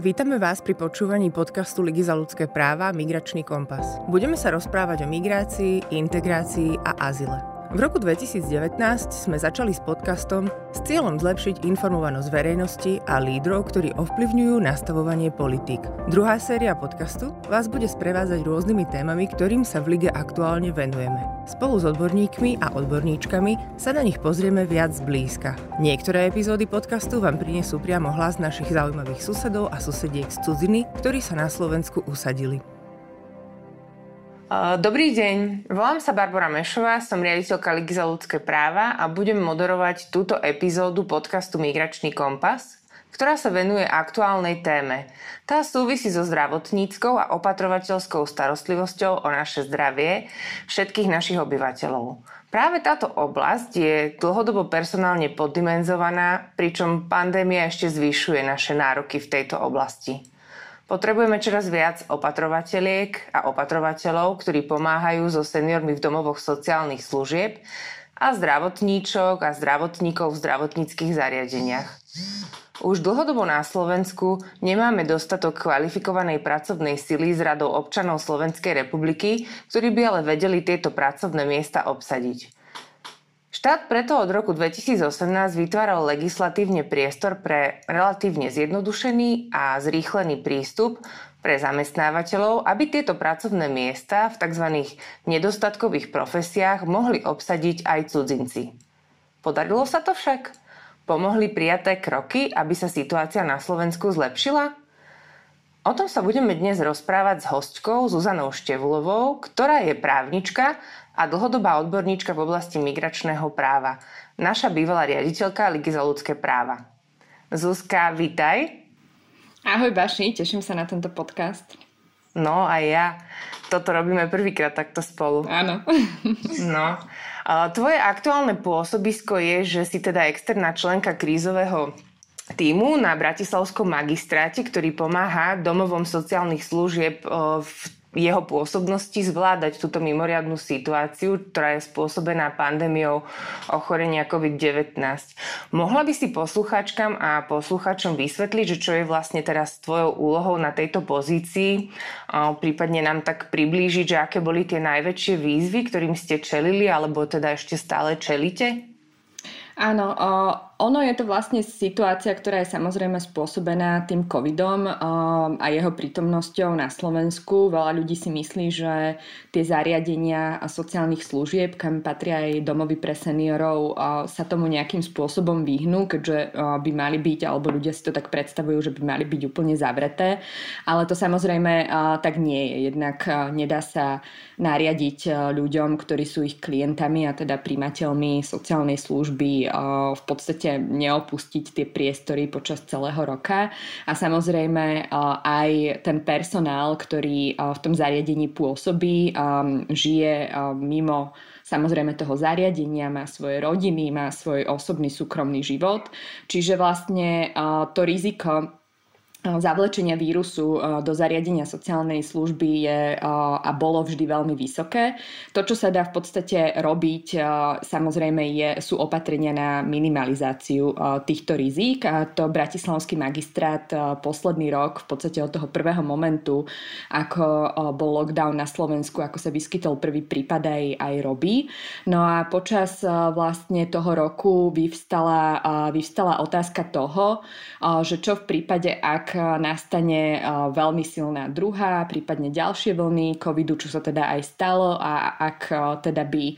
Vítame vás pri počúvaní podcastu Ligy za ľudské práva Migračný kompas. Budeme sa rozprávať o migrácii, integrácii a azile. V roku 2019 sme začali s podcastom s cieľom zlepšiť informovanosť verejnosti a lídrov, ktorí ovplyvňujú nastavovanie politik. Druhá séria podcastu vás bude sprevázať rôznymi témami, ktorým sa v lige aktuálne venujeme. Spolu s odborníkmi a odborníčkami sa na nich pozrieme viac zblízka. Niektoré epizódy podcastu vám prinesú priamo hlas našich zaujímavých susedov a susediek z cudziny, ktorí sa na Slovensku usadili. Dobrý deň, volám sa Barbara Mešová, som riaditeľka Ligy za ľudské práva a budem moderovať túto epizódu podcastu Migračný kompas, ktorá sa venuje aktuálnej téme. Tá súvisí so zdravotníckou a opatrovateľskou starostlivosťou o naše zdravie všetkých našich obyvateľov. Práve táto oblasť je dlhodobo personálne poddimenzovaná, pričom pandémia ešte zvyšuje naše nároky v tejto oblasti. Potrebujeme čoraz viac opatrovateľiek a opatrovateľov, ktorí pomáhajú so seniormi v domovoch sociálnych služieb a zdravotníčok a zdravotníkov v zdravotníckých zariadeniach. Už dlhodobo na Slovensku nemáme dostatok kvalifikovanej pracovnej sily z radou občanov Slovenskej republiky, ktorí by ale vedeli tieto pracovné miesta obsadiť. Štát preto od roku 2018 vytváral legislatívne priestor pre relatívne zjednodušený a zrýchlený prístup pre zamestnávateľov, aby tieto pracovné miesta v tzv. nedostatkových profesiách mohli obsadiť aj cudzinci. Podarilo sa to však? Pomohli prijaté kroky, aby sa situácia na Slovensku zlepšila? O tom sa budeme dnes rozprávať s hostkou Zuzanou Števulovou, ktorá je právnička a dlhodobá odborníčka v oblasti migračného práva. Naša bývalá riaditeľka Ligy za ľudské práva. Zuzka, vítaj. Ahoj Baši, teším sa na tento podcast. No a ja. Toto robíme prvýkrát takto spolu. Áno. no. Tvoje aktuálne pôsobisko je, že si teda externá členka krízového týmu na Bratislavskom magistráte, ktorý pomáha domovom sociálnych služieb v jeho pôsobnosti zvládať túto mimoriadnú situáciu, ktorá je spôsobená pandémiou ochorenia COVID-19. Mohla by si poslucháčkam a poslucháčom vysvetliť, že čo je vlastne teraz tvojou úlohou na tejto pozícii, prípadne nám tak priblížiť, že aké boli tie najväčšie výzvy, ktorým ste čelili, alebo teda ešte stále čelite? Áno, ono je to vlastne situácia, ktorá je samozrejme spôsobená tým covidom um, a jeho prítomnosťou na Slovensku. Veľa ľudí si myslí, že tie zariadenia a sociálnych služieb, kam patria aj domovy pre seniorov, uh, sa tomu nejakým spôsobom vyhnú, keďže uh, by mali byť, alebo ľudia si to tak predstavujú, že by mali byť úplne zavreté. Ale to samozrejme uh, tak nie je. Jednak nedá sa nariadiť ľuďom, ktorí sú ich klientami a teda príjmateľmi sociálnej služby v podstate určite neopustiť tie priestory počas celého roka. A samozrejme aj ten personál, ktorý v tom zariadení pôsobí, žije mimo samozrejme toho zariadenia, má svoje rodiny, má svoj osobný súkromný život. Čiže vlastne to riziko zavlečenia vírusu do zariadenia sociálnej služby je a bolo vždy veľmi vysoké. To, čo sa dá v podstate robiť, samozrejme je, sú opatrenia na minimalizáciu týchto rizík a to Bratislavský magistrát posledný rok, v podstate od toho prvého momentu, ako bol lockdown na Slovensku, ako sa vyskytol prvý prípad aj, aj robí. No a počas vlastne toho roku vyvstala, vyvstala otázka toho, že čo v prípade, ak nastane veľmi silná druhá, prípadne ďalšie vlny covidu, čo sa teda aj stalo a ak teda by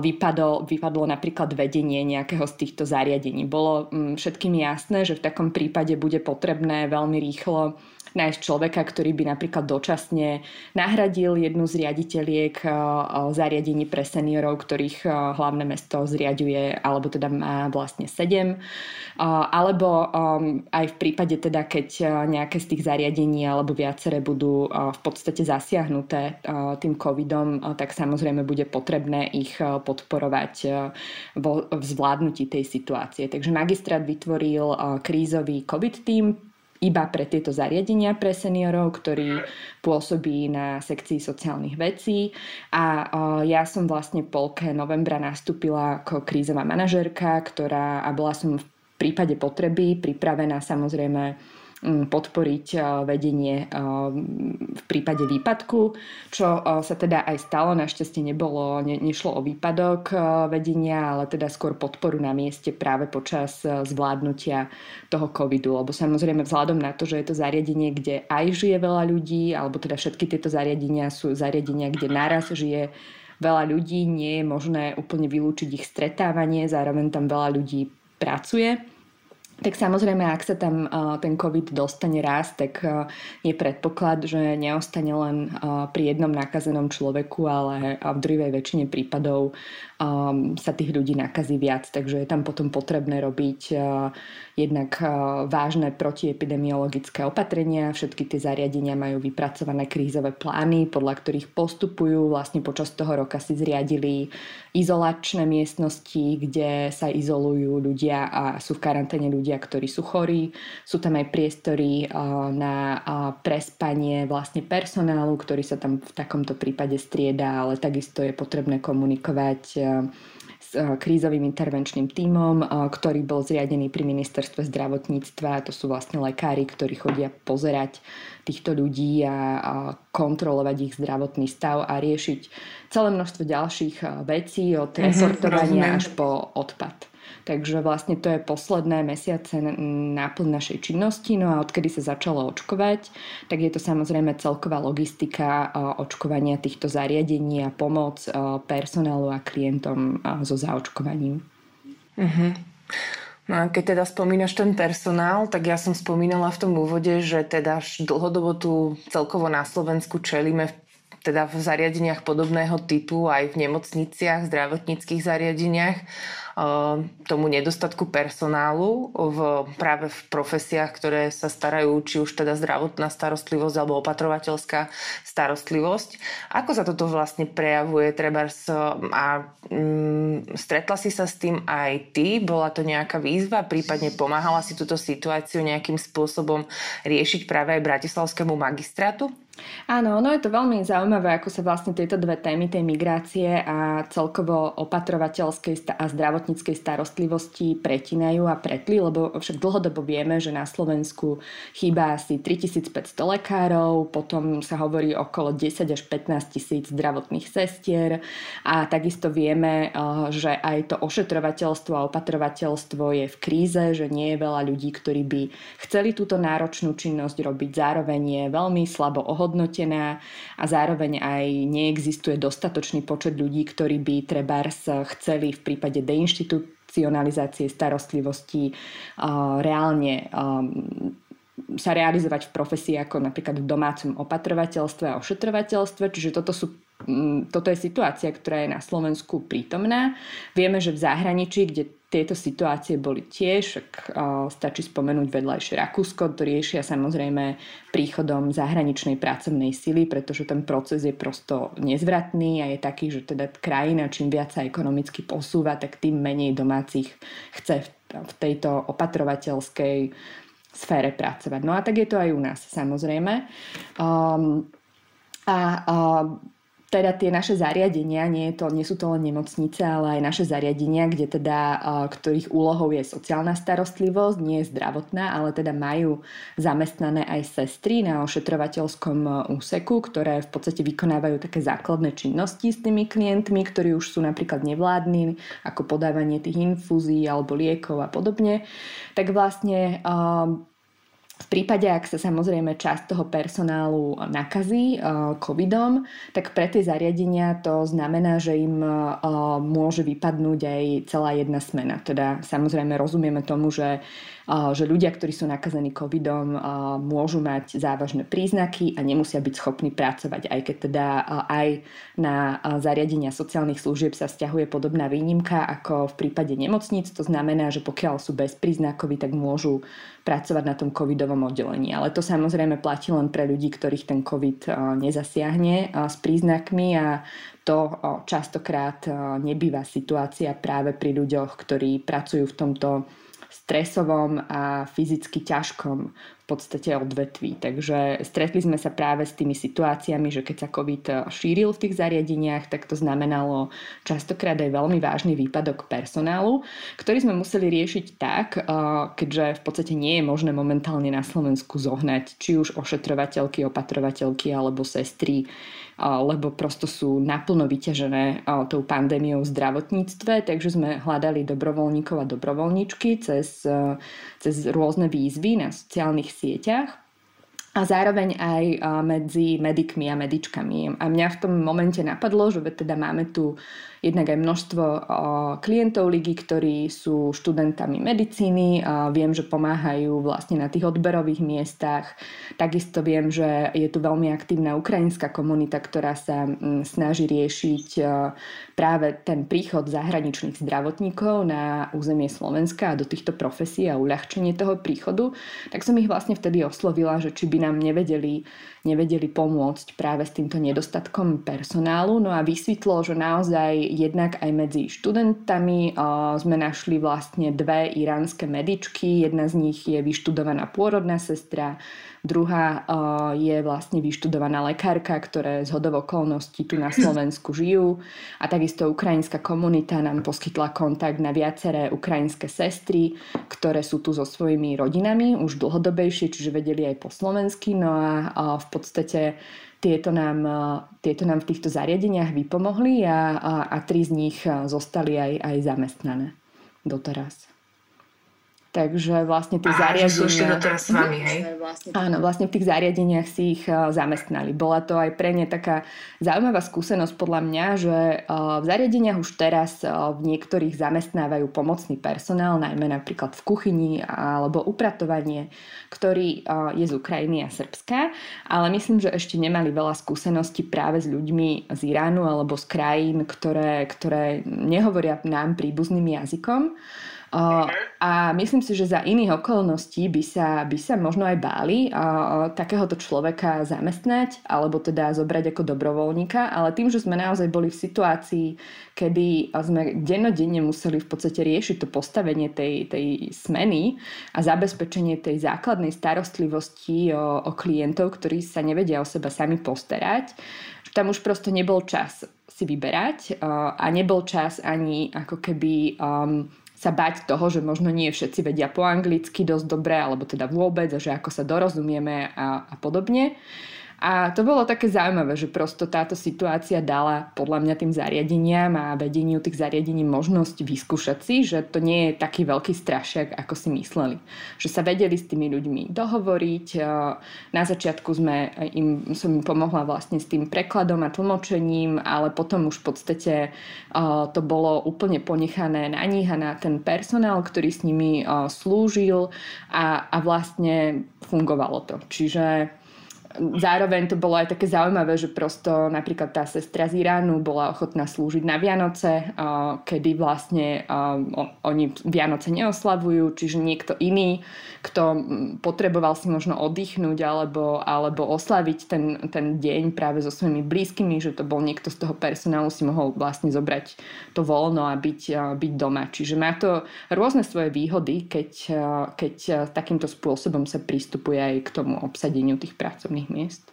vypadlo, vypadlo napríklad vedenie nejakého z týchto zariadení. Bolo mm, všetkým jasné, že v takom prípade bude potrebné veľmi rýchlo nájsť človeka, ktorý by napríklad dočasne nahradil jednu z riaditeľiek eh, zariadení pre seniorov, ktorých eh, hlavné mesto zriaduje, alebo teda má vlastne sedem. Eh, alebo aj v prípade teda, keď nejaké z tých zariadení alebo viaceré budú v podstate zasiahnuté tým covidom, tak samozrejme bude potrebné ich podporovať vo, v zvládnutí tej situácie. Takže magistrát vytvoril krízový COVID tým, iba pre tieto zariadenia pre seniorov, ktorý pôsobí na sekcii sociálnych vecí. A ja som vlastne v polke novembra nastúpila ako krízová manažérka, ktorá a bola som v prípade potreby pripravená samozrejme podporiť vedenie v prípade výpadku, čo sa teda aj stalo. Našťastie nebolo, ne, nešlo o výpadok vedenia, ale teda skôr podporu na mieste práve počas zvládnutia toho covidu. Lebo samozrejme vzhľadom na to, že je to zariadenie, kde aj žije veľa ľudí, alebo teda všetky tieto zariadenia sú zariadenia, kde naraz žije veľa ľudí, nie je možné úplne vylúčiť ich stretávanie, zároveň tam veľa ľudí pracuje. Tak samozrejme, ak sa tam uh, ten COVID dostane raz, tak uh, je predpoklad, že neostane len uh, pri jednom nakazenom človeku, ale v drivej väčšine prípadov um, sa tých ľudí nakazí viac. Takže je tam potom potrebné robiť jednak uh, vážne protiepidemiologické opatrenia. Všetky tie zariadenia majú vypracované krízové plány, podľa ktorých postupujú. Vlastne počas toho roka si zriadili izolačné miestnosti, kde sa izolujú ľudia a sú v karanténe ľudia, ktorí sú chorí. Sú tam aj priestory na prespanie vlastne personálu, ktorý sa tam v takomto prípade strieda, ale takisto je potrebné komunikovať krízovým intervenčným tímom, ktorý bol zriadený pri ministerstve zdravotníctva. To sú vlastne lekári, ktorí chodia pozerať týchto ľudí a kontrolovať ich zdravotný stav a riešiť celé množstvo ďalších vecí od mhm, resortovania mm-hmm, až po odpad. Takže vlastne to je posledné mesiace náplň našej činnosti. No a odkedy sa začalo očkovať, tak je to samozrejme celková logistika očkovania týchto zariadení a pomoc personálu a klientom so zaočkovaním. Uh-huh. No a keď teda spomínaš ten personál, tak ja som spomínala v tom úvode, že teda dlhodobo tu celkovo na Slovensku čelíme teda v zariadeniach podobného typu aj v nemocniciach, zdravotníckých zariadeniach Ehm, tomu nedostatku personálu v, práve v profesiách, ktoré sa starajú, či už teda zdravotná starostlivosť alebo opatrovateľská starostlivosť. Ako sa toto vlastne prejavuje treba a mm, stretla si sa s tým aj ty? Bola to nejaká výzva? Prípadne pomáhala si túto situáciu nejakým spôsobom riešiť práve aj Bratislavskému magistrátu? Áno, no je to veľmi zaujímavé, ako sa vlastne tieto dve témy, tej migrácie a celkovo opatrovateľskej a zdravotníckej starostlivosti pretinajú a pretli, lebo však dlhodobo vieme, že na Slovensku chýba asi 3500 lekárov, potom sa hovorí okolo 10 až 15 tisíc zdravotných sestier a takisto vieme, eh, že aj to ošetrovateľstvo a opatrovateľstvo je v kríze, že nie je veľa ľudí, ktorí by chceli túto náročnú činnosť robiť, zároveň je veľmi slabo ohodnotené ohodnotená a zároveň aj neexistuje dostatočný počet ľudí, ktorí by trebárs chceli v prípade deinštitucionalizácie starostlivosti uh, reálne um, sa realizovať v profesii ako napríklad v domácom opatrovateľstve a ošetrovateľstve. Čiže toto sú toto je situácia, ktorá je na Slovensku prítomná. Vieme, že v zahraničí, kde tieto situácie boli tiež, ak stačí spomenúť vedľajšie Rakúsko, to riešia samozrejme príchodom zahraničnej pracovnej sily, pretože ten proces je prosto nezvratný a je taký, že teda krajina čím viac sa ekonomicky posúva, tak tým menej domácich chce v tejto opatrovateľskej sfére pracovať. No a tak je to aj u nás, samozrejme. Um, a uh, teda tie naše zariadenia, nie, je to, nie sú to len nemocnice, ale aj naše zariadenia, kde teda, ktorých úlohou je sociálna starostlivosť, nie je zdravotná, ale teda majú zamestnané aj sestry na ošetrovateľskom úseku, ktoré v podstate vykonávajú také základné činnosti s tými klientmi, ktorí už sú napríklad nevládni, ako podávanie tých infúzií alebo liekov a podobne. Tak vlastne v prípade, ak sa samozrejme časť toho personálu nakazí uh, covidom, tak pre tie zariadenia to znamená, že im uh, môže vypadnúť aj celá jedna smena. Teda samozrejme rozumieme tomu, že že ľudia, ktorí sú nakazení covidom, môžu mať závažné príznaky a nemusia byť schopní pracovať, aj keď teda aj na zariadenia sociálnych služieb sa stiahuje podobná výnimka ako v prípade nemocníc. To znamená, že pokiaľ sú bezpríznakoví, tak môžu pracovať na tom covidovom oddelení. Ale to samozrejme platí len pre ľudí, ktorých ten covid nezasiahne s príznakmi a to častokrát nebýva situácia práve pri ľuďoch, ktorí pracujú v tomto stresovom a fyzicky ťažkom v podstate odvetví. Takže stretli sme sa práve s tými situáciami, že keď sa COVID šíril v tých zariadeniach, tak to znamenalo častokrát aj veľmi vážny výpadok personálu, ktorý sme museli riešiť tak, keďže v podstate nie je možné momentálne na Slovensku zohnať či už ošetrovateľky, opatrovateľky alebo sestry lebo prosto sú naplno vyťažené tou pandémiou v zdravotníctve, takže sme hľadali dobrovoľníkov a dobrovoľníčky cez, cez rôzne výzvy na sociálnych sieťach a zároveň aj medzi medikmi a medičkami. A mňa v tom momente napadlo, že teda máme tu jednak aj množstvo klientov ligy, ktorí sú študentami medicíny. Viem, že pomáhajú vlastne na tých odberových miestach. Takisto viem, že je tu veľmi aktívna ukrajinská komunita, ktorá sa snaží riešiť práve ten príchod zahraničných zdravotníkov na územie Slovenska a do týchto profesí a uľahčenie toho príchodu. Tak som ich vlastne vtedy oslovila, že či by nám nevedeli nevedeli pomôcť práve s týmto nedostatkom personálu. No a vysvetlo, že naozaj jednak aj medzi študentami sme našli vlastne dve iránske medičky. Jedna z nich je vyštudovaná pôrodná sestra, Druhá je vlastne vyštudovaná lekárka, ktoré z hodov okolností tu na Slovensku žijú. A takisto ukrajinská komunita nám poskytla kontakt na viaceré ukrajinské sestry, ktoré sú tu so svojimi rodinami už dlhodobejšie, čiže vedeli aj po slovensky. No a v podstate tieto nám, tieto nám v týchto zariadeniach vypomohli a, a, a tri z nich zostali aj, aj zamestnané doteraz. Takže vlastne tie zariadenia... doteraz s vami, hej? Vlastne... Áno, vlastne v tých zariadeniach si ich uh, zamestnali. Bola to aj pre ne taká zaujímavá skúsenosť podľa mňa, že uh, v zariadeniach už teraz uh, v niektorých zamestnávajú pomocný personál, najmä napríklad v kuchyni alebo upratovanie, ktorý je z Ukrajiny a Srbska, ale myslím, že ešte nemali veľa skúseností práve s ľuďmi z Iránu alebo z krajín, ktoré, ktoré nehovoria nám príbuzným jazykom. A myslím si, že za iných okolností by sa, by sa možno aj báli takéhoto človeka zamestnať alebo teda zobrať ako dobrovoľníka, ale tým, že sme naozaj boli v situácii, kedy sme dennodenne museli v podstate riešiť to postavenie tej, tej smeny a zabezpečenie tej základnej starostlivosti o, o klientov, ktorí sa nevedia o seba sami postarať, tam už prosto nebol čas si vyberať a nebol čas ani ako keby um, sa bať toho, že možno nie všetci vedia po anglicky dosť dobre, alebo teda vôbec, a že ako sa dorozumieme a, a podobne. A to bolo také zaujímavé, že prosto táto situácia dala podľa mňa tým zariadeniam a vedeniu tých zariadení možnosť vyskúšať si, že to nie je taký veľký strašiak, ako si mysleli. Že sa vedeli s tými ľuďmi dohovoriť. Na začiatku sme im, som im pomohla vlastne s tým prekladom a tlmočením, ale potom už v podstate to bolo úplne ponechané na nich a na ten personál, ktorý s nimi slúžil a, a vlastne fungovalo to. Čiže zároveň to bolo aj také zaujímavé, že prosto napríklad tá sestra z Iránu bola ochotná slúžiť na Vianoce, kedy vlastne oni Vianoce neoslavujú, čiže niekto iný, kto potreboval si možno oddychnúť alebo, alebo oslaviť ten, ten deň práve so svojimi blízkymi, že to bol niekto z toho personálu si mohol vlastne zobrať to voľno a byť, byť doma. Čiže má to rôzne svoje výhody, keď, keď takýmto spôsobom sa pristupuje aj k tomu obsadeniu tých pracovných pracovných miest.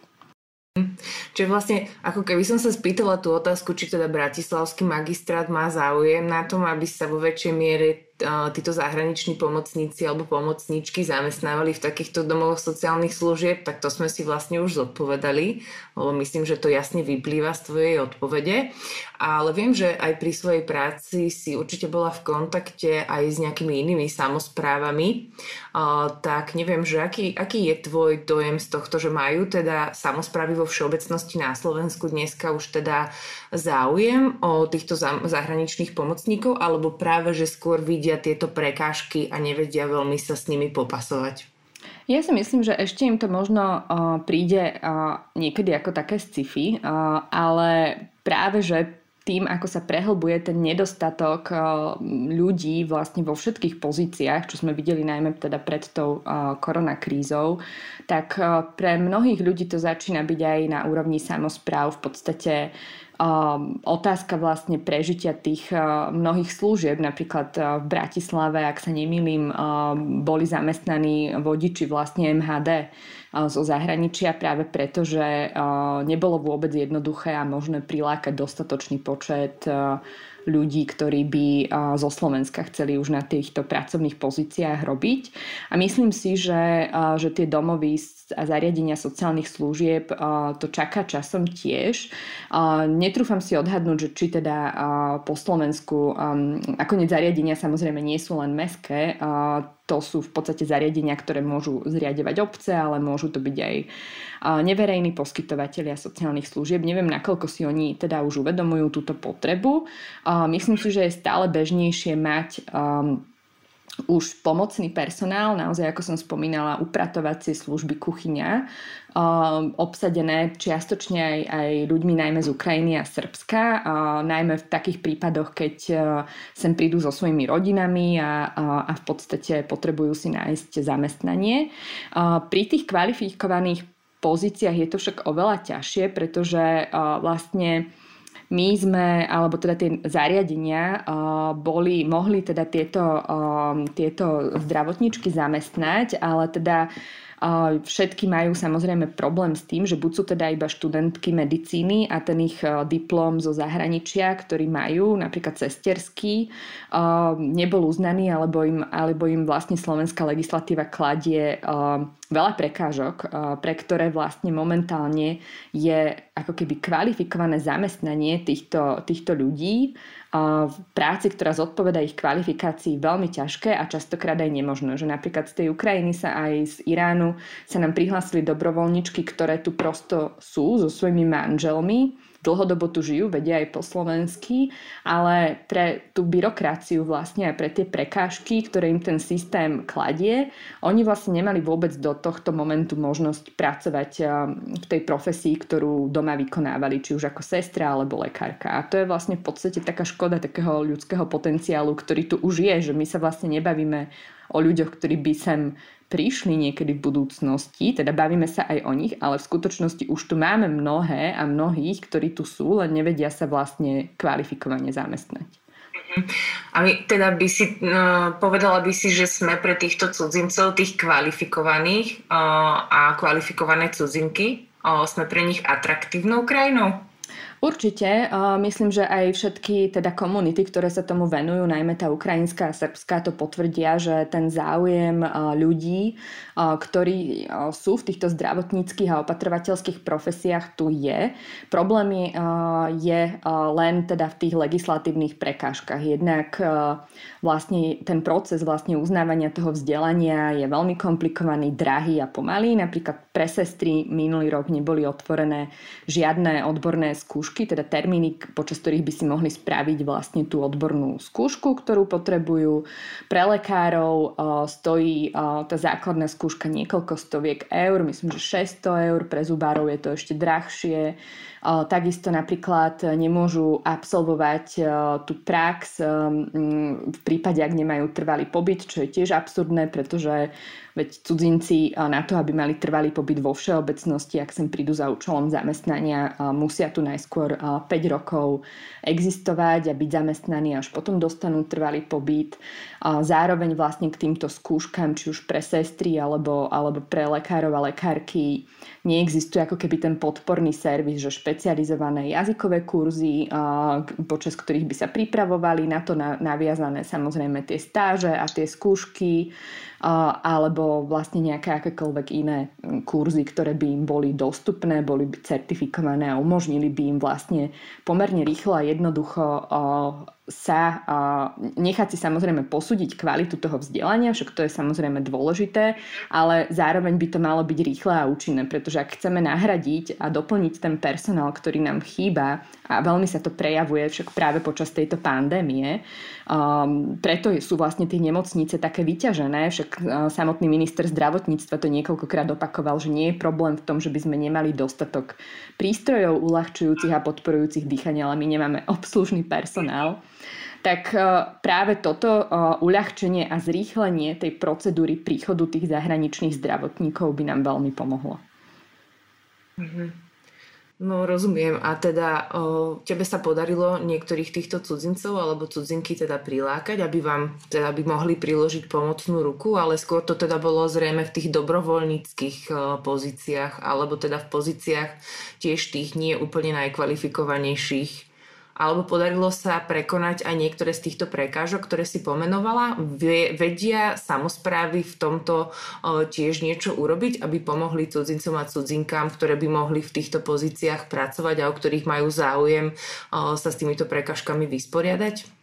Čiže vlastne, ako keby som sa spýtala tú otázku, či teda Bratislavský magistrát má záujem na tom, aby sa vo väčšej miere títo zahraniční pomocníci alebo pomocníčky zamestnávali v takýchto domovoch sociálnych služieb, tak to sme si vlastne už zodpovedali, lebo myslím, že to jasne vyplýva z tvojej odpovede. Ale viem, že aj pri svojej práci si určite bola v kontakte aj s nejakými inými samozprávami, tak neviem, že aký, aký je tvoj dojem z tohto, že majú teda samozprávy vo všeobecnosti na Slovensku dneska už teda záujem o týchto zahraničných pomocníkov, alebo práve, že skôr vidia vidia tieto prekážky a nevedia veľmi sa s nimi popasovať? Ja si myslím, že ešte im to možno uh, príde uh, niekedy ako také sci-fi, uh, ale práve, že tým, ako sa prehlbuje ten nedostatok ľudí vlastne vo všetkých pozíciách, čo sme videli najmä teda pred tou koronakrízou, tak pre mnohých ľudí to začína byť aj na úrovni samozpráv v podstate otázka vlastne prežitia tých mnohých služieb, napríklad v Bratislave, ak sa nemýlim, boli zamestnaní vodiči vlastne MHD zo zahraničia práve preto, že nebolo vôbec jednoduché a možné prilákať dostatočný počet ľudí, ktorí by zo Slovenska chceli už na týchto pracovných pozíciách robiť. A myslím si, že, že tie domovy a zariadenia sociálnych služieb to čaká časom tiež. Netrúfam si odhadnúť, že či teda po Slovensku, ako zariadenia samozrejme nie sú len meské, to sú v podstate zariadenia, ktoré môžu zriadovať obce, ale môžu to byť aj neverejní poskytovateľia sociálnych služieb. Neviem, nakoľko si oni teda už uvedomujú túto potrebu. Myslím si, že je stále bežnejšie mať už pomocný personál, naozaj ako som spomínala, upratovacie služby kuchyňa, obsadené čiastočne aj, aj ľuďmi najmä z Ukrajiny a Srbska, najmä v takých prípadoch, keď sem prídu so svojimi rodinami a, a v podstate potrebujú si nájsť zamestnanie. Pri tých kvalifikovaných pozíciách je to však oveľa ťažšie, pretože vlastne my sme, alebo teda tie zariadenia boli, mohli teda tieto, tieto zdravotníčky zamestnať, ale teda Všetky majú samozrejme problém s tým, že buď sú teda iba študentky medicíny a ten ich diplom zo zahraničia, ktorý majú, napríklad cesterský, nebol uznaný, alebo im, alebo im vlastne slovenská legislatíva kladie veľa prekážok, pre ktoré vlastne momentálne je ako keby kvalifikované zamestnanie týchto, týchto ľudí v práci, ktorá zodpoveda ich kvalifikácii veľmi ťažké a častokrát aj nemožné. Že napríklad z tej Ukrajiny sa aj z Iránu sa nám prihlásili dobrovoľničky, ktoré tu prosto sú so svojimi manželmi dlhodobo tu žijú, vedia aj po slovensky, ale pre tú byrokraciu vlastne aj pre tie prekážky, ktoré im ten systém kladie, oni vlastne nemali vôbec do tohto momentu možnosť pracovať um, v tej profesii, ktorú doma vykonávali, či už ako sestra alebo lekárka. A to je vlastne v podstate taká škoda takého ľudského potenciálu, ktorý tu už je, že my sa vlastne nebavíme o ľuďoch, ktorí by sem prišli niekedy v budúcnosti, teda bavíme sa aj o nich, ale v skutočnosti už tu máme mnohé a mnohých, ktorí tu sú, len nevedia sa vlastne kvalifikovane zamestnať. A my, teda by si, no, povedala by si, že sme pre týchto cudzincov, tých kvalifikovaných uh, a kvalifikované cudzinky, uh, sme pre nich atraktívnou krajinou? Určite. Myslím, že aj všetky teda komunity, ktoré sa tomu venujú, najmä tá ukrajinská a srbská, to potvrdia, že ten záujem ľudí, ktorí sú v týchto zdravotníckých a opatrovateľských profesiách, tu je. Problém je len teda v tých legislatívnych prekážkach. Jednak vlastne ten proces vlastne uznávania toho vzdelania je veľmi komplikovaný, drahý a pomalý. Napríklad pre sestry minulý rok neboli otvorené žiadne odborné skúšky skúšky, teda termíny, počas ktorých by si mohli spraviť vlastne tú odbornú skúšku, ktorú potrebujú. Pre lekárov stojí tá základná skúška niekoľko stoviek eur, myslím, že 600 eur, pre zubárov je to ešte drahšie. Takisto napríklad nemôžu absolvovať tú prax v prípade, ak nemajú trvalý pobyt, čo je tiež absurdné, pretože veď cudzinci na to, aby mali trvalý pobyt vo všeobecnosti, ak sem prídu za účelom zamestnania, musia tu najskôr 5 rokov existovať a byť zamestnaní, až potom dostanú trvalý pobyt. Zároveň vlastne k týmto skúškam, či už pre sestry alebo, alebo pre lekárov a lekárky, neexistuje ako keby ten podporný servis, že špecializované jazykové kurzy, počas ktorých by sa pripravovali na to naviazané samozrejme tie stáže a tie skúšky, alebo vlastne nejaké akékoľvek iné kurzy, ktoré by im boli dostupné, boli by certifikované a umožnili by im vlastne pomerne rýchlo a jednoducho sa nechať si samozrejme posúdiť kvalitu toho vzdelania, však to je samozrejme dôležité, ale zároveň by to malo byť rýchle a účinné, pretože ak chceme nahradiť a doplniť ten personál, ktorý nám chýba, a veľmi sa to prejavuje však práve počas tejto pandémie, um, preto sú vlastne tie nemocnice také vyťažené, však uh, samotný minister zdravotníctva to niekoľkokrát opakoval, že nie je problém v tom, že by sme nemali dostatok prístrojov uľahčujúcich a podporujúcich dýchania, ale my nemáme obslužný personál tak e, práve toto e, uľahčenie a zrýchlenie tej procedúry príchodu tých zahraničných zdravotníkov by nám veľmi pomohlo. Mm-hmm. No rozumiem. A teda o, tebe sa podarilo niektorých týchto cudzincov alebo cudzinky teda prilákať, aby vám teda by mohli priložiť pomocnú ruku, ale skôr to teda bolo zrejme v tých dobrovoľníckých pozíciách alebo teda v pozíciách tiež tých nie úplne najkvalifikovanejších alebo podarilo sa prekonať aj niektoré z týchto prekážok, ktoré si pomenovala? Vedia samozprávy v tomto tiež niečo urobiť, aby pomohli cudzincom a cudzinkám, ktoré by mohli v týchto pozíciách pracovať a o ktorých majú záujem sa s týmito prekážkami vysporiadať?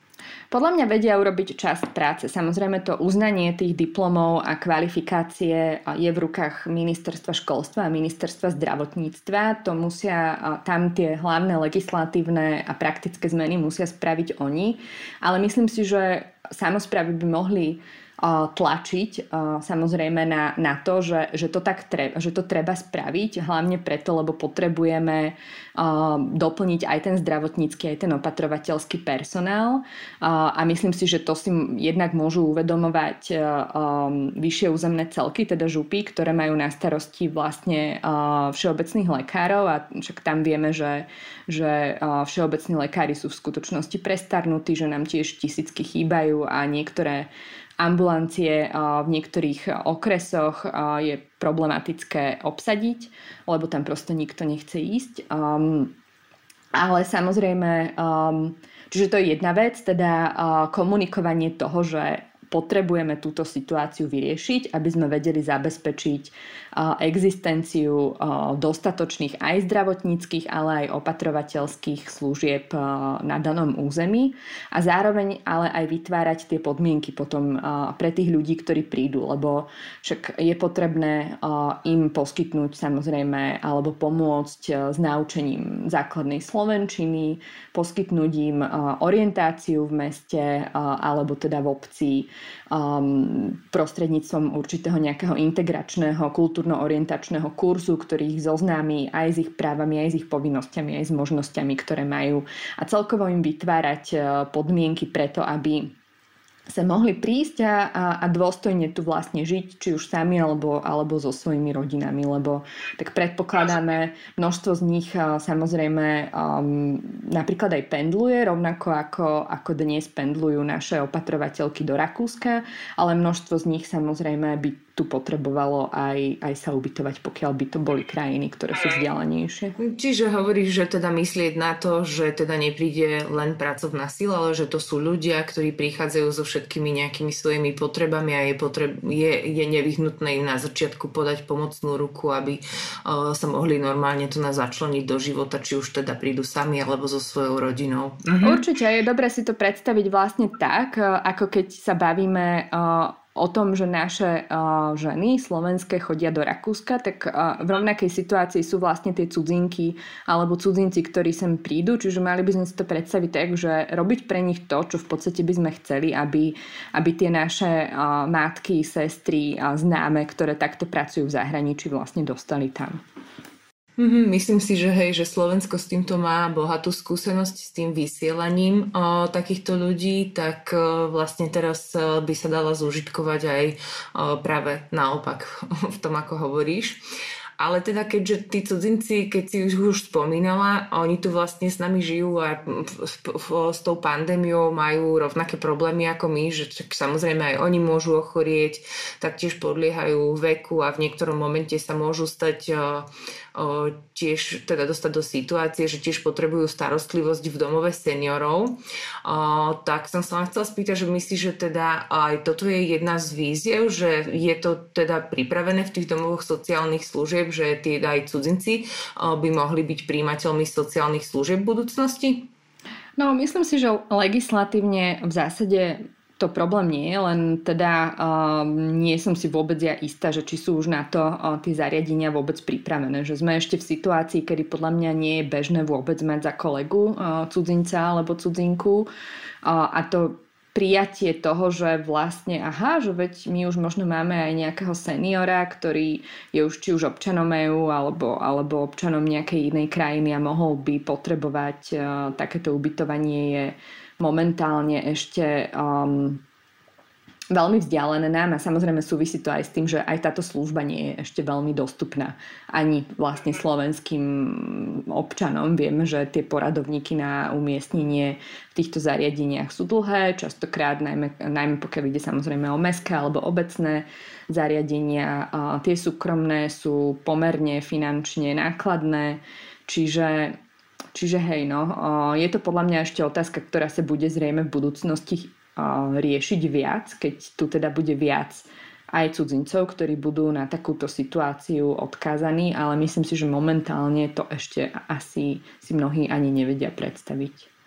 Podľa mňa vedia urobiť časť práce. Samozrejme to uznanie tých diplomov a kvalifikácie je v rukách ministerstva školstva a ministerstva zdravotníctva. To musia, tam tie hlavné legislatívne a praktické zmeny musia spraviť oni. Ale myslím si, že samozprávy by mohli tlačiť samozrejme na, na to, že, že, to tak treba, že to treba spraviť, hlavne preto, lebo potrebujeme doplniť aj ten zdravotnícky, aj ten opatrovateľský personál. A myslím si, že to si jednak môžu uvedomovať vyššie územné celky, teda župy, ktoré majú na starosti vlastne všeobecných lekárov. A však tam vieme, že, že všeobecní lekári sú v skutočnosti prestarnutí, že nám tiež tisícky chýbajú a niektoré ambulancie v niektorých okresoch je problematické obsadiť, lebo tam proste nikto nechce ísť. Ale samozrejme, čiže to je jedna vec, teda komunikovanie toho, že potrebujeme túto situáciu vyriešiť, aby sme vedeli zabezpečiť existenciu dostatočných aj zdravotníckých, ale aj opatrovateľských služieb na danom území a zároveň ale aj vytvárať tie podmienky potom pre tých ľudí, ktorí prídu, lebo však je potrebné im poskytnúť samozrejme alebo pomôcť s naučením základnej slovenčiny, poskytnúť im orientáciu v meste alebo teda v obci prostredníctvom určitého nejakého integračného kultúrno-orientačného kurzu, ktorý ich zoznámi aj s ich právami, aj s ich povinnosťami, aj s možnosťami, ktoré majú. A celkovo im vytvárať e, podmienky preto, aby sa mohli prísť a, a, dôstojne tu vlastne žiť, či už sami alebo, alebo so svojimi rodinami, lebo tak predpokladáme, množstvo z nich samozrejme um, napríklad aj pendluje, rovnako ako, ako dnes pendlujú naše opatrovateľky do Rakúska, ale množstvo z nich samozrejme by tu potrebovalo aj, aj sa ubytovať, pokiaľ by to boli krajiny, ktoré sú vzdialenejšie. Čiže hovoríš, že teda myslieť na to, že teda nepríde len pracovná sila, ale že to sú ľudia, ktorí prichádzajú so všetkými nejakými svojimi potrebami a je, potreb, je, je nevyhnutné im na začiatku podať pomocnú ruku, aby uh, sa mohli normálne tu na začleniť do života, či už teda prídu sami alebo so svojou rodinou. Mhm. Určite je dobre si to predstaviť vlastne tak, ako keď sa bavíme uh, o tom, že naše uh, ženy slovenské chodia do Rakúska, tak uh, v rovnakej situácii sú vlastne tie cudzinky alebo cudzinci, ktorí sem prídu, čiže mali by sme si to predstaviť tak, že robiť pre nich to, čo v podstate by sme chceli, aby, aby tie naše uh, matky, sestry a známe, ktoré takto pracujú v zahraničí, vlastne dostali tam. Mm-hmm, myslím si, že hej, že Slovensko s týmto má bohatú skúsenosť s tým vysielaním o, takýchto ľudí, tak o, vlastne teraz o, by sa dala zúžitkovať aj o, práve naopak v tom, ako hovoríš. Ale teda keďže tí cudzinci, keď si už, už spomínala, oni tu vlastne s nami žijú a s tou pandémiou majú rovnaké problémy ako my, že samozrejme aj oni môžu ochorieť, taktiež podliehajú veku a v niektorom momente sa môžu stať tiež teda dostať do situácie, že tiež potrebujú starostlivosť v domove seniorov. Tak som sa vám chcela spýtať, že myslíš, že teda aj toto je jedna z víziev, že je to teda pripravené v tých domovoch sociálnych služieb, že tí aj cudzinci by mohli byť príjimateľmi sociálnych služieb v budúcnosti? No, myslím si, že legislatívne v zásade to problém nie je, len teda uh, nie som si vôbec ja istá, že či sú už na to uh, tie zariadenia vôbec pripravené. Že sme ešte v situácii, kedy podľa mňa nie je bežné vôbec mať za kolegu uh, cudzinca alebo cudzinku uh, a to prijatie toho, že vlastne, aha, že veď my už možno máme aj nejakého seniora, ktorý je už či už občanom EU alebo, alebo občanom nejakej inej krajiny a mohol by potrebovať uh, takéto ubytovanie je momentálne ešte um, veľmi vzdialené nám a samozrejme súvisí to aj s tým, že aj táto služba nie je ešte veľmi dostupná ani vlastne slovenským občanom. Vieme, že tie poradovníky na umiestnenie v týchto zariadeniach sú dlhé, častokrát najmä, najmä pokiaľ ide samozrejme o mestské alebo obecné zariadenia. Tie súkromné sú pomerne finančne nákladné, čiže Čiže hej, no, je to podľa mňa ešte otázka, ktorá sa bude zrejme v budúcnosti riešiť viac, keď tu teda bude viac aj cudzincov, ktorí budú na takúto situáciu odkázaní, ale myslím si, že momentálne to ešte asi si mnohí ani nevedia predstaviť.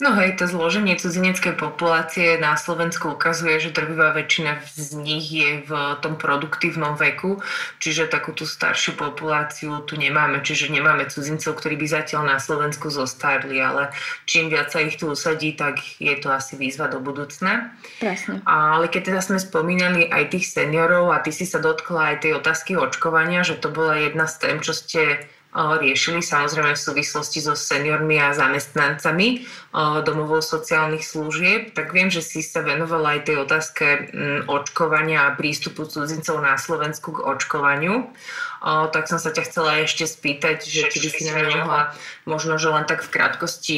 No hej, to zloženie cudzineckej populácie na Slovensku ukazuje, že drvivá väčšina z nich je v tom produktívnom veku, čiže takú tú staršiu populáciu tu nemáme, čiže nemáme cudzincov, ktorí by zatiaľ na Slovensku zostarli, ale čím viac sa ich tu usadí, tak je to asi výzva do budúcna. Presne. Ale keď teda sme spomínali aj tých seniorov a ty si sa dotkla aj tej otázky očkovania, že to bola jedna z tém, čo ste riešili samozrejme v súvislosti so seniormi a zamestnancami domovov sociálnych služieb, tak viem, že si sa venovala aj tej otázke očkovania a prístupu cudzincov na Slovensku k očkovaniu. Tak som sa ťa chcela ešte spýtať, že či by si nám mohla možno, že len tak v krátkosti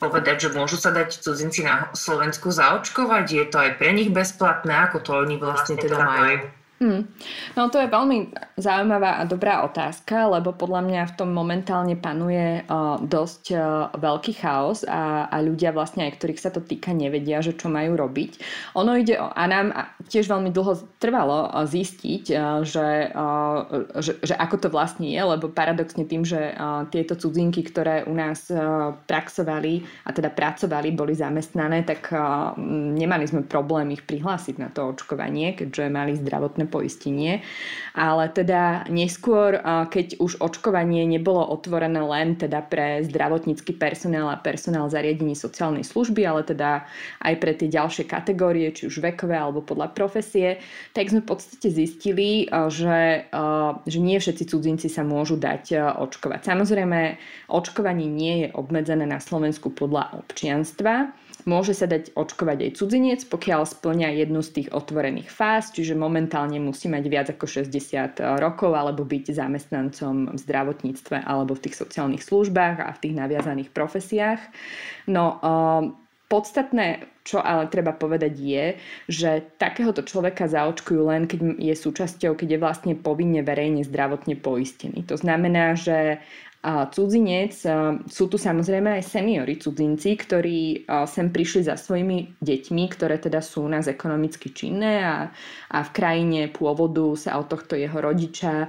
povedať, že môžu sa dať cudzinci na Slovensku zaočkovať? Je to aj pre nich bezplatné? Ako to oni vlastne, vlastne teda majú? Hmm. No to je veľmi zaujímavá a dobrá otázka, lebo podľa mňa v tom momentálne panuje uh, dosť uh, veľký chaos a, a ľudia vlastne, aj ktorých sa to týka, nevedia, že čo majú robiť. Ono ide o, a nám tiež veľmi dlho trvalo uh, zistiť, uh, že, uh, že, že ako to vlastne je, lebo paradoxne tým, že uh, tieto cudzinky, ktoré u nás uh, praxovali a teda pracovali, boli zamestnané, tak uh, nemali sme problém ich prihlásiť na to očkovanie, keďže mali zdravotné poistenie. Ale teda neskôr, keď už očkovanie nebolo otvorené len teda pre zdravotnícky personál a personál zariadení sociálnej služby, ale teda aj pre tie ďalšie kategórie, či už vekové alebo podľa profesie, tak sme v podstate zistili, že, že nie všetci cudzinci sa môžu dať očkovať. Samozrejme, očkovanie nie je obmedzené na Slovensku podľa občianstva, Môže sa dať očkovať aj cudzinec, pokiaľ splňa jednu z tých otvorených fáz, čiže momentálne musí mať viac ako 60 rokov alebo byť zamestnancom v zdravotníctve alebo v tých sociálnych službách a v tých naviazaných profesiách. No, um, podstatné, čo ale treba povedať je, že takéhoto človeka zaočkujú len, keď je súčasťou, keď je vlastne povinne verejne zdravotne poistený. To znamená, že cudzinec. Sú tu samozrejme aj seniori cudzinci, ktorí sem prišli za svojimi deťmi, ktoré teda sú u nás ekonomicky činné a, a v krajine pôvodu sa o tohto jeho rodiča,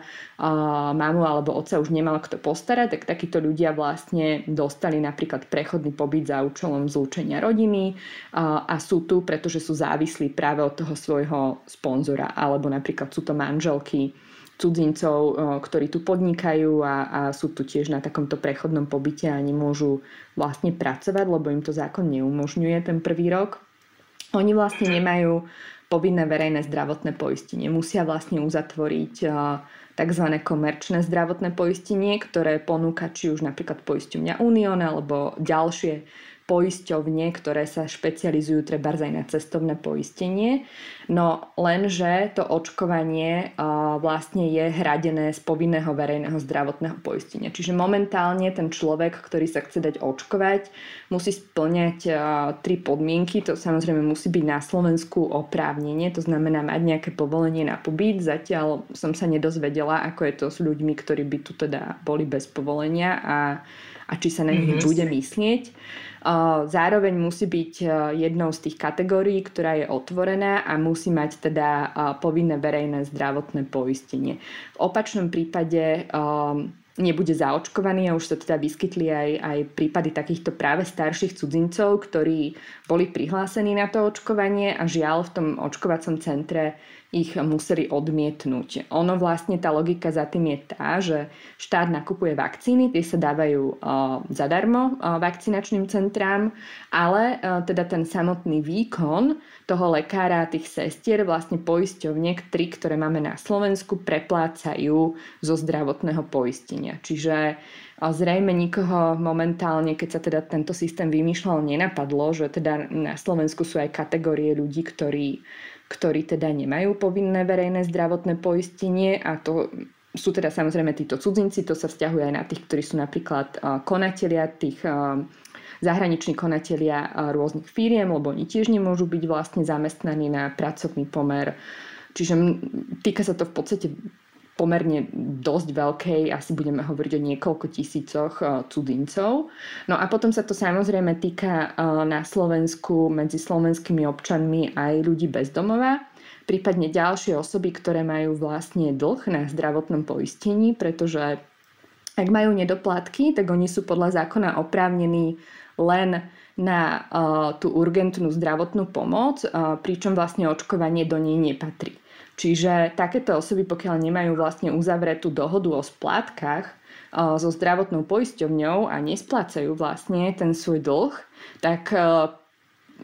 mamu alebo otca už nemal kto postarať, tak takíto ľudia vlastne dostali napríklad prechodný pobyt za účelom zlúčenia rodiny a sú tu, pretože sú závislí práve od toho svojho sponzora alebo napríklad sú to manželky cudzincov, ktorí tu podnikajú a, a sú tu tiež na takomto prechodnom pobyte a nemôžu vlastne pracovať, lebo im to zákon neumožňuje ten prvý rok. Oni vlastne nemajú povinné verejné zdravotné poistenie. Musia vlastne uzatvoriť tzv. komerčné zdravotné poistenie, ktoré ponúka či už napríklad poisťovňa Unión alebo ďalšie poisťovne, ktoré sa špecializujú treba aj na cestovné poistenie. No lenže to očkovanie vlastne je hradené z povinného verejného zdravotného poistenia. Čiže momentálne ten človek, ktorý sa chce dať očkovať, musí splňať tri podmienky. To samozrejme musí byť na Slovensku oprávnenie, to znamená mať nejaké povolenie na pobyt. Zatiaľ som sa nedozvedela, ako je to s ľuďmi, ktorí by tu teda boli bez povolenia a, a či sa na nich mm-hmm. bude myslieť. Zároveň musí byť jednou z tých kategórií, ktorá je otvorená a musí mať teda povinné verejné zdravotné poistenie. V opačnom prípade nebude zaočkovaný a už sa teda vyskytli aj, aj prípady takýchto práve starších cudzincov, ktorí boli prihlásení na to očkovanie a žiaľ v tom očkovacom centre ich museli odmietnúť. Ono vlastne, tá logika za tým je tá, že štát nakupuje vakcíny, tie sa dávajú uh, zadarmo uh, vakcinačným centrám, ale uh, teda ten samotný výkon toho lekára a tých sestier vlastne poisťovne, tri, ktoré máme na Slovensku, preplácajú zo zdravotného poistenia. Čiže zrejme nikoho momentálne, keď sa teda tento systém vymýšľal, nenapadlo, že teda na Slovensku sú aj kategórie ľudí, ktorí, ktorí teda nemajú povinné verejné zdravotné poistenie a to sú teda samozrejme títo cudzinci, to sa vzťahuje aj na tých, ktorí sú napríklad konatelia tých zahraniční konatelia rôznych firiem, lebo oni tiež nemôžu byť vlastne zamestnaní na pracovný pomer. Čiže týka sa to v podstate pomerne dosť veľkej, asi budeme hovoriť o niekoľko tisícoch uh, cudzincov. No a potom sa to samozrejme týka uh, na Slovensku medzi slovenskými občanmi aj ľudí bez domova, prípadne ďalšie osoby, ktoré majú vlastne dlh na zdravotnom poistení, pretože ak majú nedoplatky, tak oni sú podľa zákona oprávnení len na uh, tú urgentnú zdravotnú pomoc, pričom vlastne očkovanie do nej nepatrí. Čiže takéto osoby, pokiaľ nemajú vlastne uzavretú dohodu o splátkach uh, so zdravotnou poisťovňou a nesplácajú vlastne ten svoj dlh, tak uh,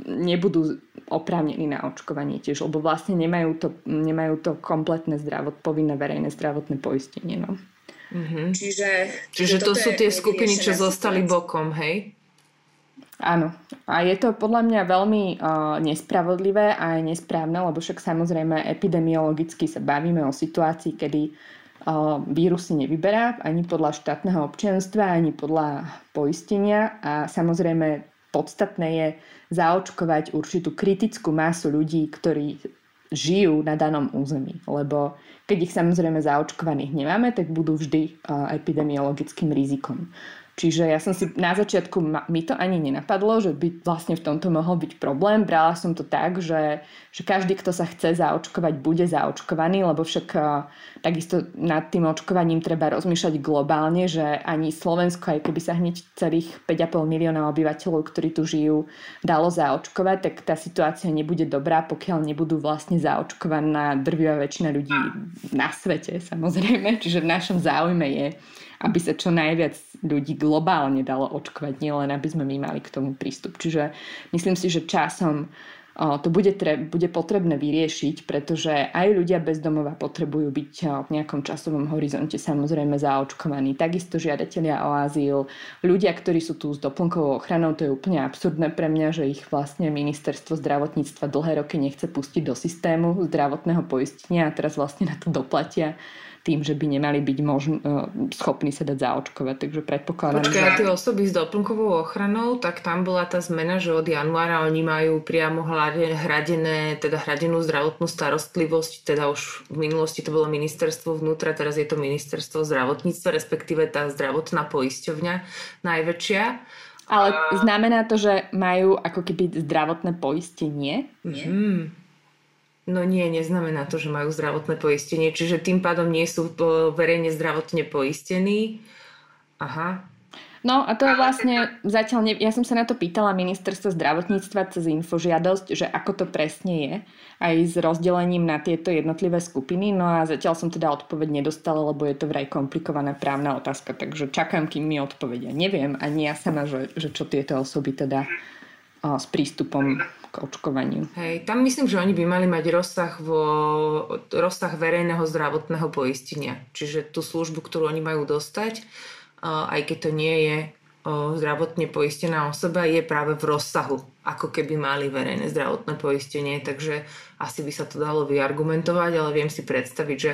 nebudú oprávnení na očkovanie tiež, lebo vlastne nemajú to, nemajú to kompletné zdravot, povinné verejné zdravotné poistenie. No. Mm-hmm. Čiže, čiže, čiže to sú tie skupiny, čo zostali bokom, hej? Áno. A je to podľa mňa veľmi uh, nespravodlivé a aj nesprávne, lebo však samozrejme epidemiologicky sa bavíme o situácii, kedy uh, vírus si nevyberá ani podľa štátneho občianstva, ani podľa poistenia a samozrejme podstatné je zaočkovať určitú kritickú masu ľudí, ktorí žijú na danom území. Lebo keď ich samozrejme zaočkovaných nemáme, tak budú vždy uh, epidemiologickým rizikom. Čiže ja som si na začiatku, mi to ani nenapadlo, že by vlastne v tomto mohol byť problém. Brala som to tak, že, že každý, kto sa chce zaočkovať, bude zaočkovaný, lebo však uh, takisto nad tým očkovaním treba rozmýšľať globálne, že ani Slovensko, aj keby sa hneď celých 5,5 milióna obyvateľov, ktorí tu žijú, dalo zaočkovať, tak tá situácia nebude dobrá, pokiaľ nebudú vlastne zaočkovaná drvivá väčšina ľudí na svete, samozrejme. Čiže v našom záujme je aby sa čo najviac ľudí globálne dalo očkovať, nielen aby sme my mali k tomu prístup. Čiže myslím si, že časom to bude, tre- bude potrebné vyriešiť, pretože aj ľudia bez domova potrebujú byť v nejakom časovom horizonte samozrejme zaočkovaní. Takisto žiadatelia o azyl, ľudia, ktorí sú tu s doplnkovou ochranou, to je úplne absurdné pre mňa, že ich vlastne ministerstvo zdravotníctva dlhé roky nechce pustiť do systému zdravotného poistenia a teraz vlastne na to doplatia tým, že by nemali byť možn, e, schopní sa dať zaočkovať. Takže predpokladám, Počkaj, že... tie osoby s doplnkovou ochranou, tak tam bola tá zmena, že od januára oni majú priamo hradené, teda hradenú zdravotnú starostlivosť, teda už v minulosti to bolo ministerstvo vnútra, teraz je to ministerstvo zdravotníctva, respektíve tá zdravotná poisťovňa najväčšia. Ale znamená to, že majú ako keby zdravotné poistenie? Nie. Mm. No nie, neznamená to, že majú zdravotné poistenie, čiže tým pádom nie sú verejne zdravotne poistení. Aha. No a to je vlastne zatiaľ, ne, ja som sa na to pýtala ministerstva zdravotníctva cez infožiadosť, že ako to presne je, aj s rozdelením na tieto jednotlivé skupiny, no a zatiaľ som teda odpoveď nedostala, lebo je to vraj komplikovaná právna otázka, takže čakám, kým mi odpovedia. Neviem ani ja sama, že, že čo tieto osoby teda s prístupom očkovaniu. Hej, tam myslím, že oni by mali mať rozsah, vo, rozsah verejného zdravotného poistenia. Čiže tú službu, ktorú oni majú dostať, aj keď to nie je zdravotne poistená osoba, je práve v rozsahu, ako keby mali verejné zdravotné poistenie. Takže asi by sa to dalo vyargumentovať, ale viem si predstaviť, že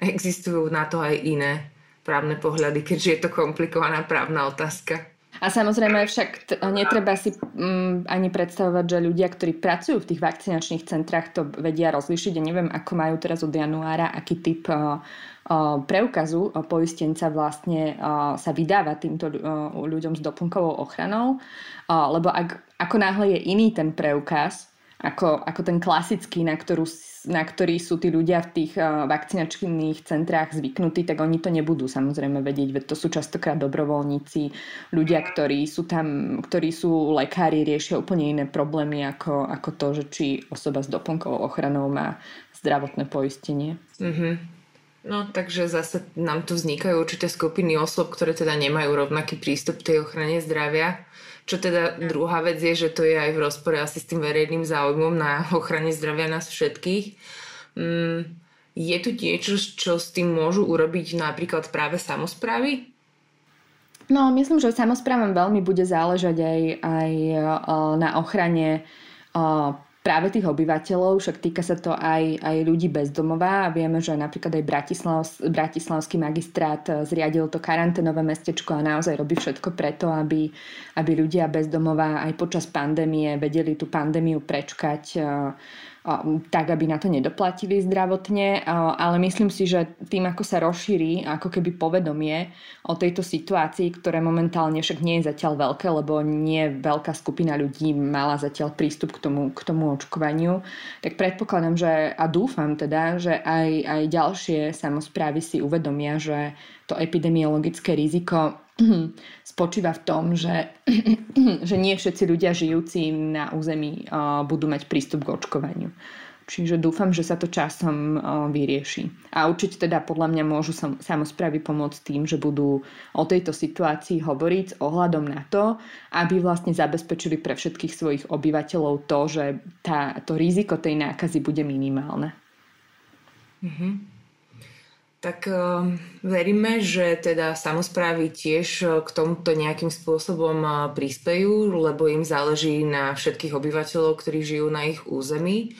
existujú na to aj iné právne pohľady, keďže je to komplikovaná právna otázka. A samozrejme však t- netreba si mm, ani predstavovať, že ľudia, ktorí pracujú v tých vakcinačných centrách, to vedia rozlišiť. Ja neviem, ako majú teraz od januára, aký typ uh, preukazu poistenca vlastne sa vydáva týmto ľuďom s doplnkovou ochranou. Lebo ak, ako náhle je iný ten preukaz, ako, ako ten klasický, na, ktorú, na ktorý sú tí ľudia v tých uh, vakcinačných centrách zvyknutí, tak oni to nebudú samozrejme vedieť, veď to sú častokrát dobrovoľníci, ľudia, ktorí sú tam, ktorí sú lekári, riešia úplne iné problémy ako, ako to, že či osoba s doplnkovou ochranou má zdravotné poistenie. Mm-hmm. No, takže zase nám tu vznikajú určité skupiny osôb, ktoré teda nemajú rovnaký prístup k tej ochrane zdravia čo teda druhá vec je, že to je aj v rozpore asi s tým verejným záujmom na ochrane zdravia nás všetkých. Mm, je tu niečo, čo s tým môžu urobiť napríklad práve samozprávy? No, myslím, že samozprávam veľmi bude záležať aj, aj na ochrane práve tých obyvateľov, však týka sa to aj, aj ľudí bezdomová a vieme, že napríklad aj Bratislav, Bratislavský magistrát eh, zriadil to karanténové mestečko a naozaj robí všetko preto, aby, aby ľudia bezdomová aj počas pandémie vedeli tú pandémiu prečkať eh, tak, aby na to nedoplatili zdravotne, ale myslím si, že tým, ako sa rozšíri ako keby povedomie o tejto situácii, ktoré momentálne však nie je zatiaľ veľké, lebo nie veľká skupina ľudí mala zatiaľ prístup k tomu, k tomu očkovaniu, tak predpokladám, že a dúfam teda, že aj, aj ďalšie samozprávy si uvedomia, že to epidemiologické riziko spočíva v tom, že, že nie všetci ľudia žijúci na území budú mať prístup k očkovaniu. Čiže dúfam, že sa to časom vyrieši. A určite teda podľa mňa môžu sam, samozprávy pomôcť tým, že budú o tejto situácii hovoriť s ohľadom na to, aby vlastne zabezpečili pre všetkých svojich obyvateľov to, že tá, to riziko tej nákazy bude minimálne. Mm-hmm tak uh, veríme, že teda samozprávy tiež eh, k tomuto nejakým spôsobom uh, prispejú, lebo im záleží na všetkých obyvateľov, ktorí žijú na ich území.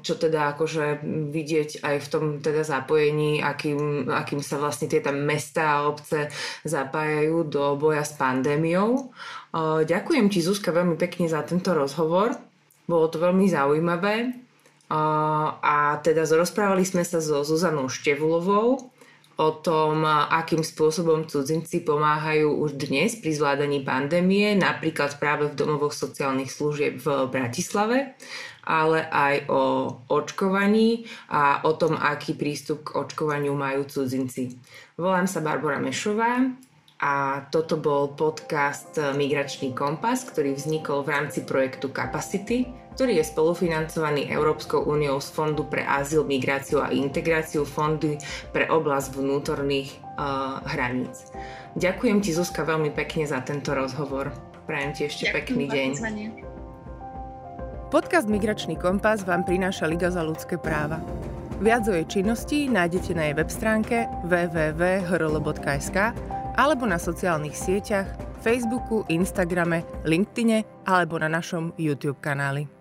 Čo teda akože vidieť aj v tom teda zapojení, akým, akým sa vlastne tieto mesta a obce zapájajú do boja s pandémiou. Uh, ďakujem ti Zuzka veľmi pekne za tento rozhovor. Bolo to veľmi zaujímavé. A teda rozprávali sme sa so Zuzanou Števulovou o tom, akým spôsobom cudzinci pomáhajú už dnes pri zvládaní pandémie, napríklad práve v domovoch sociálnych služieb v Bratislave, ale aj o očkovaní a o tom, aký prístup k očkovaniu majú cudzinci. Volám sa Barbara Mešová a toto bol podcast Migračný kompas, ktorý vznikol v rámci projektu Capacity, ktorý je spolufinancovaný Európskou úniou z Fondu pre azyl, migráciu a integráciu Fondy pre oblasť vnútorných uh, hraníc. Ďakujem ti Zuzka veľmi pekne za tento rozhovor. Prajem ti ešte Ďakujem pekný deň. Podcast Migračný kompas vám prináša Liga za ľudské práva. Viac o jej činnosti nájdete na jej web stránke www.hrl.sk alebo na sociálnych sieťach Facebooku, Instagrame, LinkedIne alebo na našom YouTube kanáli.